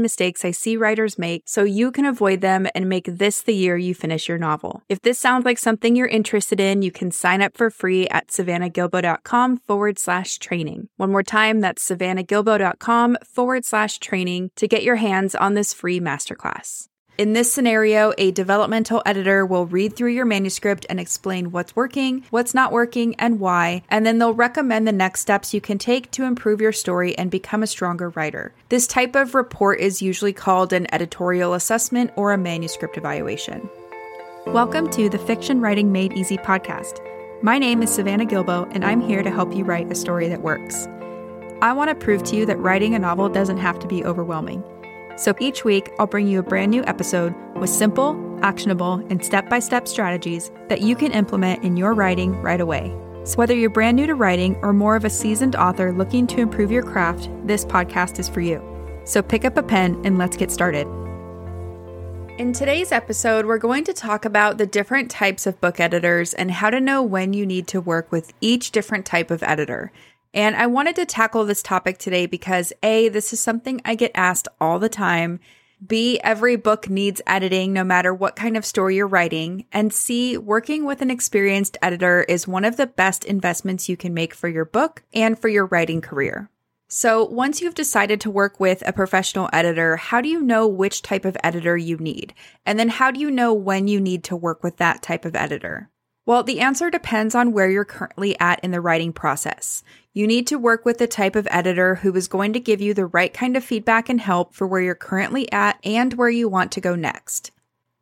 mistakes I see writers make so you can avoid them and make this the year you finish your novel. If this sounds like something you're interested in, you can sign up for free at savannahgilbo.com forward slash training. One more time, that's savannahgilbo.com forward slash training to get your hands on this free masterclass. In this scenario, a developmental editor will read through your manuscript and explain what's working, what's not working, and why, and then they'll recommend the next steps you can take to improve your story and become a stronger writer. This type of report is usually called an editorial assessment or a manuscript evaluation. Welcome to the Fiction Writing Made Easy podcast. My name is Savannah Gilbo, and I'm here to help you write a story that works. I want to prove to you that writing a novel doesn't have to be overwhelming. So each week, I'll bring you a brand new episode with simple, actionable, and step by step strategies that you can implement in your writing right away. So, whether you're brand new to writing or more of a seasoned author looking to improve your craft, this podcast is for you. So, pick up a pen and let's get started. In today's episode, we're going to talk about the different types of book editors and how to know when you need to work with each different type of editor. And I wanted to tackle this topic today because A, this is something I get asked all the time. B, every book needs editing no matter what kind of story you're writing. And C, working with an experienced editor is one of the best investments you can make for your book and for your writing career. So, once you've decided to work with a professional editor, how do you know which type of editor you need? And then how do you know when you need to work with that type of editor? Well, the answer depends on where you're currently at in the writing process. You need to work with the type of editor who is going to give you the right kind of feedback and help for where you're currently at and where you want to go next.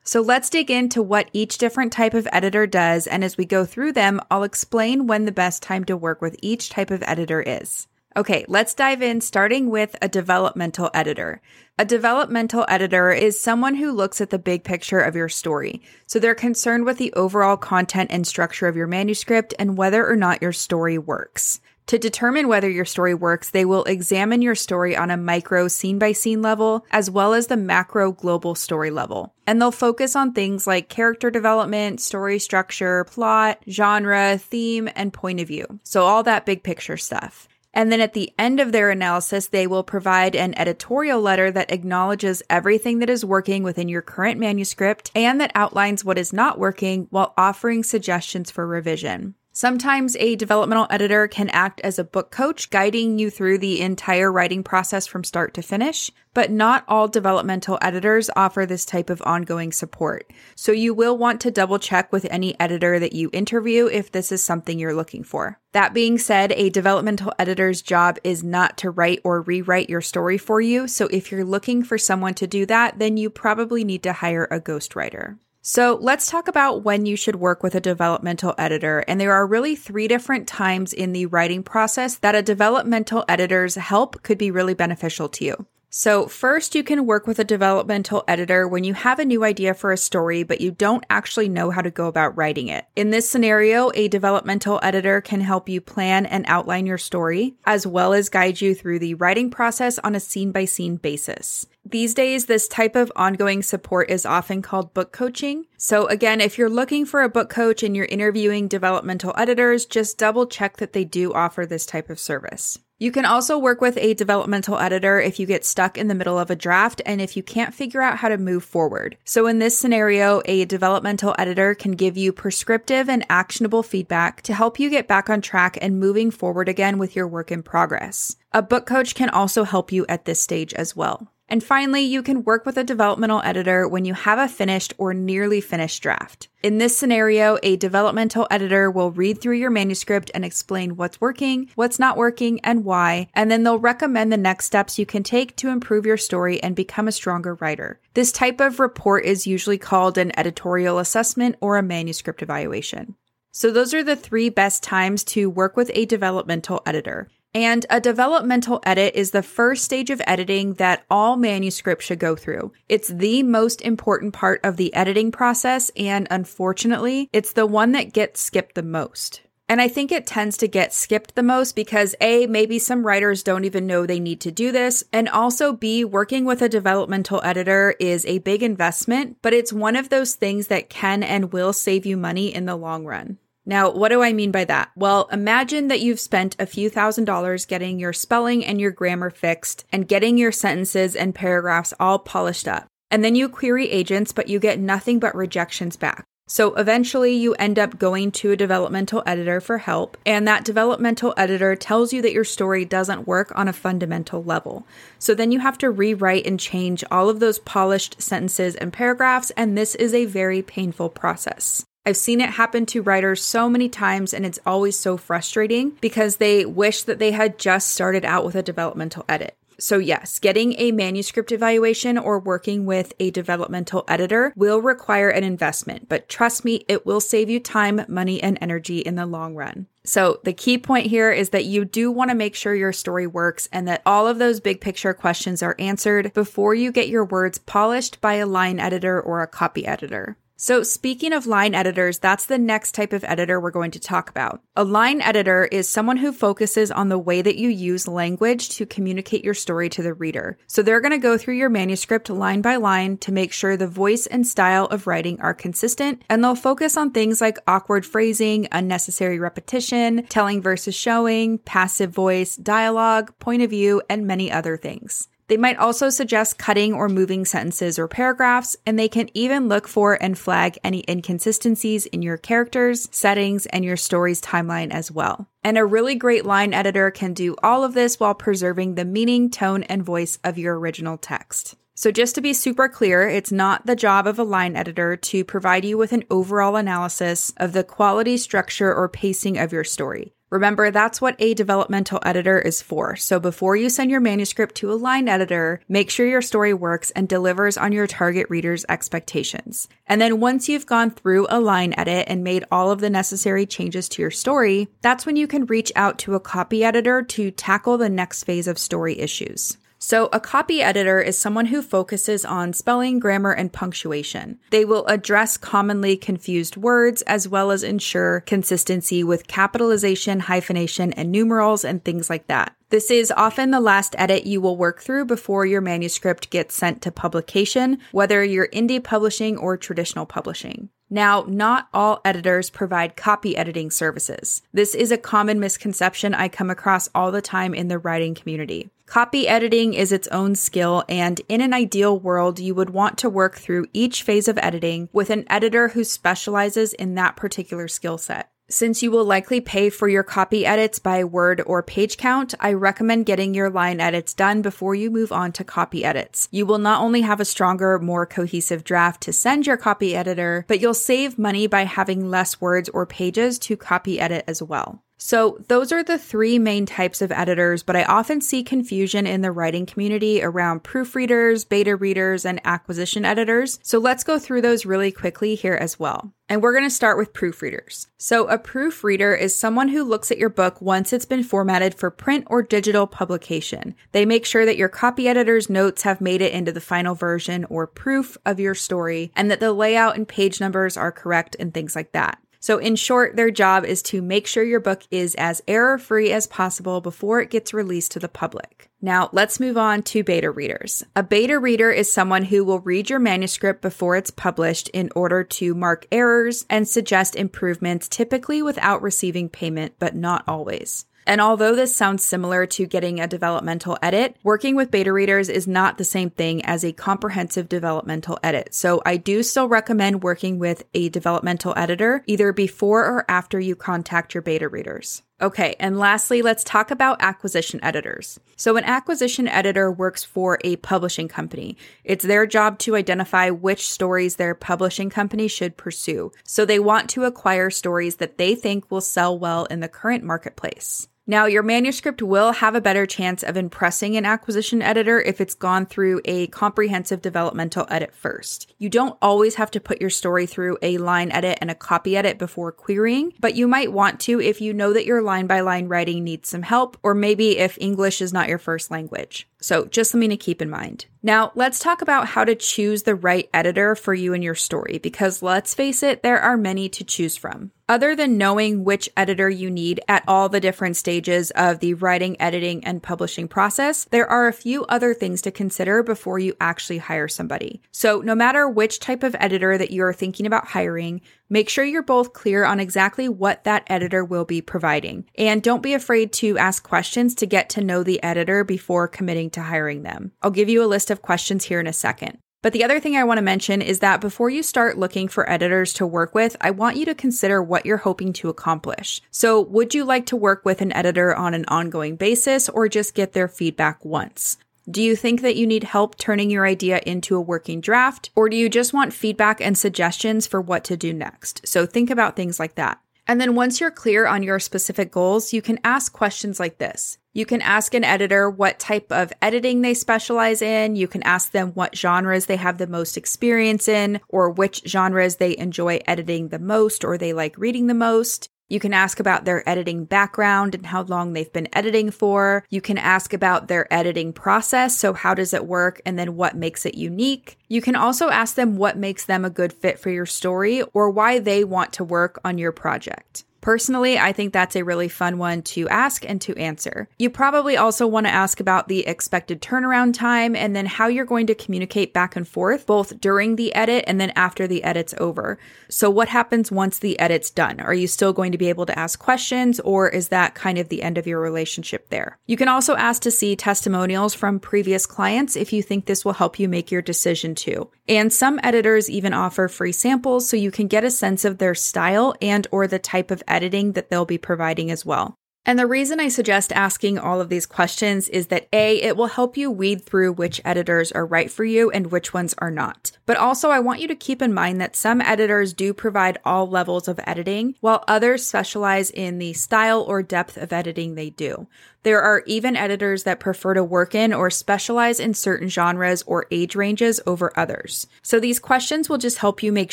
So let's dig into what each different type of editor does, and as we go through them, I'll explain when the best time to work with each type of editor is. Okay, let's dive in starting with a developmental editor. A developmental editor is someone who looks at the big picture of your story. So they're concerned with the overall content and structure of your manuscript and whether or not your story works. To determine whether your story works, they will examine your story on a micro scene by scene level, as well as the macro global story level. And they'll focus on things like character development, story structure, plot, genre, theme, and point of view. So all that big picture stuff. And then at the end of their analysis, they will provide an editorial letter that acknowledges everything that is working within your current manuscript and that outlines what is not working while offering suggestions for revision. Sometimes a developmental editor can act as a book coach, guiding you through the entire writing process from start to finish, but not all developmental editors offer this type of ongoing support. So you will want to double check with any editor that you interview if this is something you're looking for. That being said, a developmental editor's job is not to write or rewrite your story for you. So if you're looking for someone to do that, then you probably need to hire a ghostwriter. So let's talk about when you should work with a developmental editor. And there are really three different times in the writing process that a developmental editor's help could be really beneficial to you. So, first, you can work with a developmental editor when you have a new idea for a story, but you don't actually know how to go about writing it. In this scenario, a developmental editor can help you plan and outline your story, as well as guide you through the writing process on a scene by scene basis. These days, this type of ongoing support is often called book coaching. So, again, if you're looking for a book coach and you're interviewing developmental editors, just double check that they do offer this type of service. You can also work with a developmental editor if you get stuck in the middle of a draft and if you can't figure out how to move forward. So, in this scenario, a developmental editor can give you prescriptive and actionable feedback to help you get back on track and moving forward again with your work in progress. A book coach can also help you at this stage as well. And finally, you can work with a developmental editor when you have a finished or nearly finished draft. In this scenario, a developmental editor will read through your manuscript and explain what's working, what's not working, and why, and then they'll recommend the next steps you can take to improve your story and become a stronger writer. This type of report is usually called an editorial assessment or a manuscript evaluation. So, those are the three best times to work with a developmental editor. And a developmental edit is the first stage of editing that all manuscripts should go through. It's the most important part of the editing process, and unfortunately, it's the one that gets skipped the most. And I think it tends to get skipped the most because A, maybe some writers don't even know they need to do this. And also B, working with a developmental editor is a big investment, but it's one of those things that can and will save you money in the long run. Now, what do I mean by that? Well, imagine that you've spent a few thousand dollars getting your spelling and your grammar fixed and getting your sentences and paragraphs all polished up. And then you query agents, but you get nothing but rejections back. So eventually you end up going to a developmental editor for help, and that developmental editor tells you that your story doesn't work on a fundamental level. So then you have to rewrite and change all of those polished sentences and paragraphs, and this is a very painful process. I've seen it happen to writers so many times, and it's always so frustrating because they wish that they had just started out with a developmental edit. So, yes, getting a manuscript evaluation or working with a developmental editor will require an investment, but trust me, it will save you time, money, and energy in the long run. So, the key point here is that you do want to make sure your story works and that all of those big picture questions are answered before you get your words polished by a line editor or a copy editor. So, speaking of line editors, that's the next type of editor we're going to talk about. A line editor is someone who focuses on the way that you use language to communicate your story to the reader. So, they're going to go through your manuscript line by line to make sure the voice and style of writing are consistent, and they'll focus on things like awkward phrasing, unnecessary repetition, telling versus showing, passive voice, dialogue, point of view, and many other things. They might also suggest cutting or moving sentences or paragraphs, and they can even look for and flag any inconsistencies in your characters, settings, and your story's timeline as well. And a really great line editor can do all of this while preserving the meaning, tone, and voice of your original text. So, just to be super clear, it's not the job of a line editor to provide you with an overall analysis of the quality, structure, or pacing of your story. Remember, that's what a developmental editor is for. So before you send your manuscript to a line editor, make sure your story works and delivers on your target reader's expectations. And then once you've gone through a line edit and made all of the necessary changes to your story, that's when you can reach out to a copy editor to tackle the next phase of story issues. So, a copy editor is someone who focuses on spelling, grammar, and punctuation. They will address commonly confused words as well as ensure consistency with capitalization, hyphenation, and numerals and things like that. This is often the last edit you will work through before your manuscript gets sent to publication, whether you're indie publishing or traditional publishing. Now, not all editors provide copy editing services. This is a common misconception I come across all the time in the writing community. Copy editing is its own skill, and in an ideal world, you would want to work through each phase of editing with an editor who specializes in that particular skill set. Since you will likely pay for your copy edits by word or page count, I recommend getting your line edits done before you move on to copy edits. You will not only have a stronger, more cohesive draft to send your copy editor, but you'll save money by having less words or pages to copy edit as well. So, those are the three main types of editors, but I often see confusion in the writing community around proofreaders, beta readers, and acquisition editors. So, let's go through those really quickly here as well. And we're going to start with proofreaders. So, a proofreader is someone who looks at your book once it's been formatted for print or digital publication. They make sure that your copy editor's notes have made it into the final version or proof of your story, and that the layout and page numbers are correct and things like that. So, in short, their job is to make sure your book is as error free as possible before it gets released to the public. Now, let's move on to beta readers. A beta reader is someone who will read your manuscript before it's published in order to mark errors and suggest improvements, typically without receiving payment, but not always. And although this sounds similar to getting a developmental edit, working with beta readers is not the same thing as a comprehensive developmental edit. So I do still recommend working with a developmental editor either before or after you contact your beta readers. Okay, and lastly, let's talk about acquisition editors. So, an acquisition editor works for a publishing company. It's their job to identify which stories their publishing company should pursue. So, they want to acquire stories that they think will sell well in the current marketplace. Now, your manuscript will have a better chance of impressing an acquisition editor if it's gone through a comprehensive developmental edit first. You don't always have to put your story through a line edit and a copy edit before querying, but you might want to if you know that your line by line writing needs some help, or maybe if English is not your first language. So, just something to keep in mind. Now, let's talk about how to choose the right editor for you and your story, because let's face it, there are many to choose from. Other than knowing which editor you need at all the different stages of the writing, editing, and publishing process, there are a few other things to consider before you actually hire somebody. So, no matter which type of editor that you're thinking about hiring, make sure you're both clear on exactly what that editor will be providing. And don't be afraid to ask questions to get to know the editor before committing to hiring them. I'll give you a list of questions here in a second. But the other thing I want to mention is that before you start looking for editors to work with, I want you to consider what you're hoping to accomplish. So, would you like to work with an editor on an ongoing basis or just get their feedback once? Do you think that you need help turning your idea into a working draft, or do you just want feedback and suggestions for what to do next? So, think about things like that. And then once you're clear on your specific goals, you can ask questions like this. You can ask an editor what type of editing they specialize in. You can ask them what genres they have the most experience in, or which genres they enjoy editing the most or they like reading the most. You can ask about their editing background and how long they've been editing for. You can ask about their editing process. So, how does it work? And then what makes it unique? You can also ask them what makes them a good fit for your story or why they want to work on your project. Personally, I think that's a really fun one to ask and to answer. You probably also want to ask about the expected turnaround time and then how you're going to communicate back and forth, both during the edit and then after the edit's over. So, what happens once the edit's done? Are you still going to be able to ask questions, or is that kind of the end of your relationship there? You can also ask to see testimonials from previous clients if you think this will help you make your decision too. And some editors even offer free samples so you can get a sense of their style and or the type of editing that they'll be providing as well. And the reason I suggest asking all of these questions is that A, it will help you weed through which editors are right for you and which ones are not. But also, I want you to keep in mind that some editors do provide all levels of editing, while others specialize in the style or depth of editing they do. There are even editors that prefer to work in or specialize in certain genres or age ranges over others. So these questions will just help you make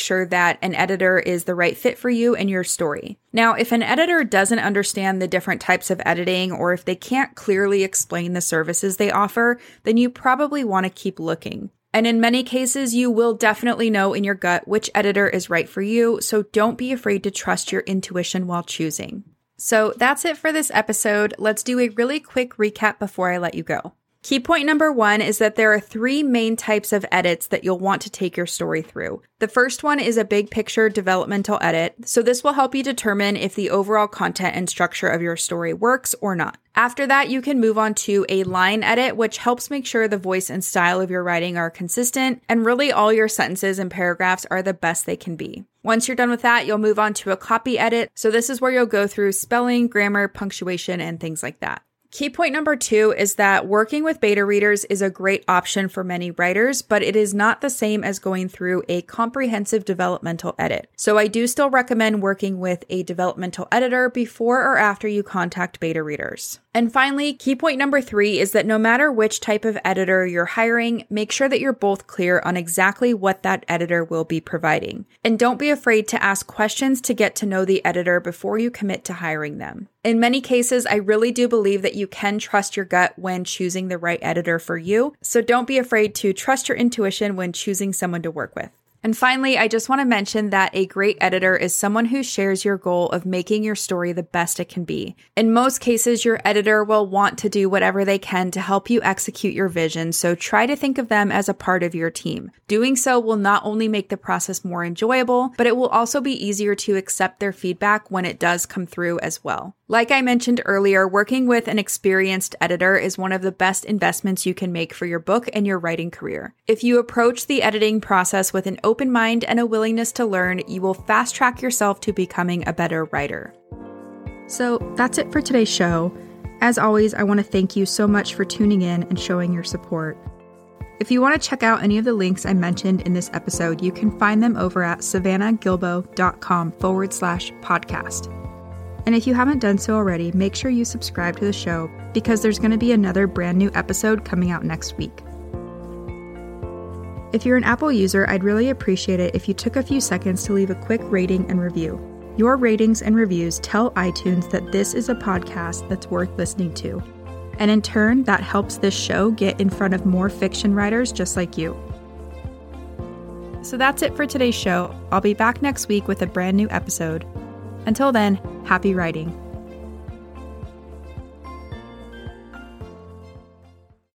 sure that an editor is the right fit for you and your story. Now, if an editor doesn't understand the different types of editing or if they can't clearly explain the services they offer, then you probably want to keep looking. And in many cases, you will definitely know in your gut which editor is right for you, so don't be afraid to trust your intuition while choosing. So that's it for this episode. Let's do a really quick recap before I let you go. Key point number one is that there are three main types of edits that you'll want to take your story through. The first one is a big picture developmental edit, so this will help you determine if the overall content and structure of your story works or not. After that, you can move on to a line edit, which helps make sure the voice and style of your writing are consistent, and really all your sentences and paragraphs are the best they can be. Once you're done with that, you'll move on to a copy edit. So this is where you'll go through spelling, grammar, punctuation, and things like that. Key point number two is that working with beta readers is a great option for many writers, but it is not the same as going through a comprehensive developmental edit. So I do still recommend working with a developmental editor before or after you contact beta readers. And finally, key point number three is that no matter which type of editor you're hiring, make sure that you're both clear on exactly what that editor will be providing. And don't be afraid to ask questions to get to know the editor before you commit to hiring them. In many cases, I really do believe that you can trust your gut when choosing the right editor for you. So don't be afraid to trust your intuition when choosing someone to work with. And finally, I just want to mention that a great editor is someone who shares your goal of making your story the best it can be. In most cases, your editor will want to do whatever they can to help you execute your vision, so try to think of them as a part of your team. Doing so will not only make the process more enjoyable, but it will also be easier to accept their feedback when it does come through as well. Like I mentioned earlier, working with an experienced editor is one of the best investments you can make for your book and your writing career. If you approach the editing process with an open mind and a willingness to learn, you will fast track yourself to becoming a better writer. So that's it for today's show. As always, I want to thank you so much for tuning in and showing your support. If you want to check out any of the links I mentioned in this episode, you can find them over at savannahgilbo.com forward slash podcast. And if you haven't done so already, make sure you subscribe to the show because there's going to be another brand new episode coming out next week. If you're an Apple user, I'd really appreciate it if you took a few seconds to leave a quick rating and review. Your ratings and reviews tell iTunes that this is a podcast that's worth listening to. And in turn, that helps this show get in front of more fiction writers just like you. So that's it for today's show. I'll be back next week with a brand new episode. Until then, happy writing.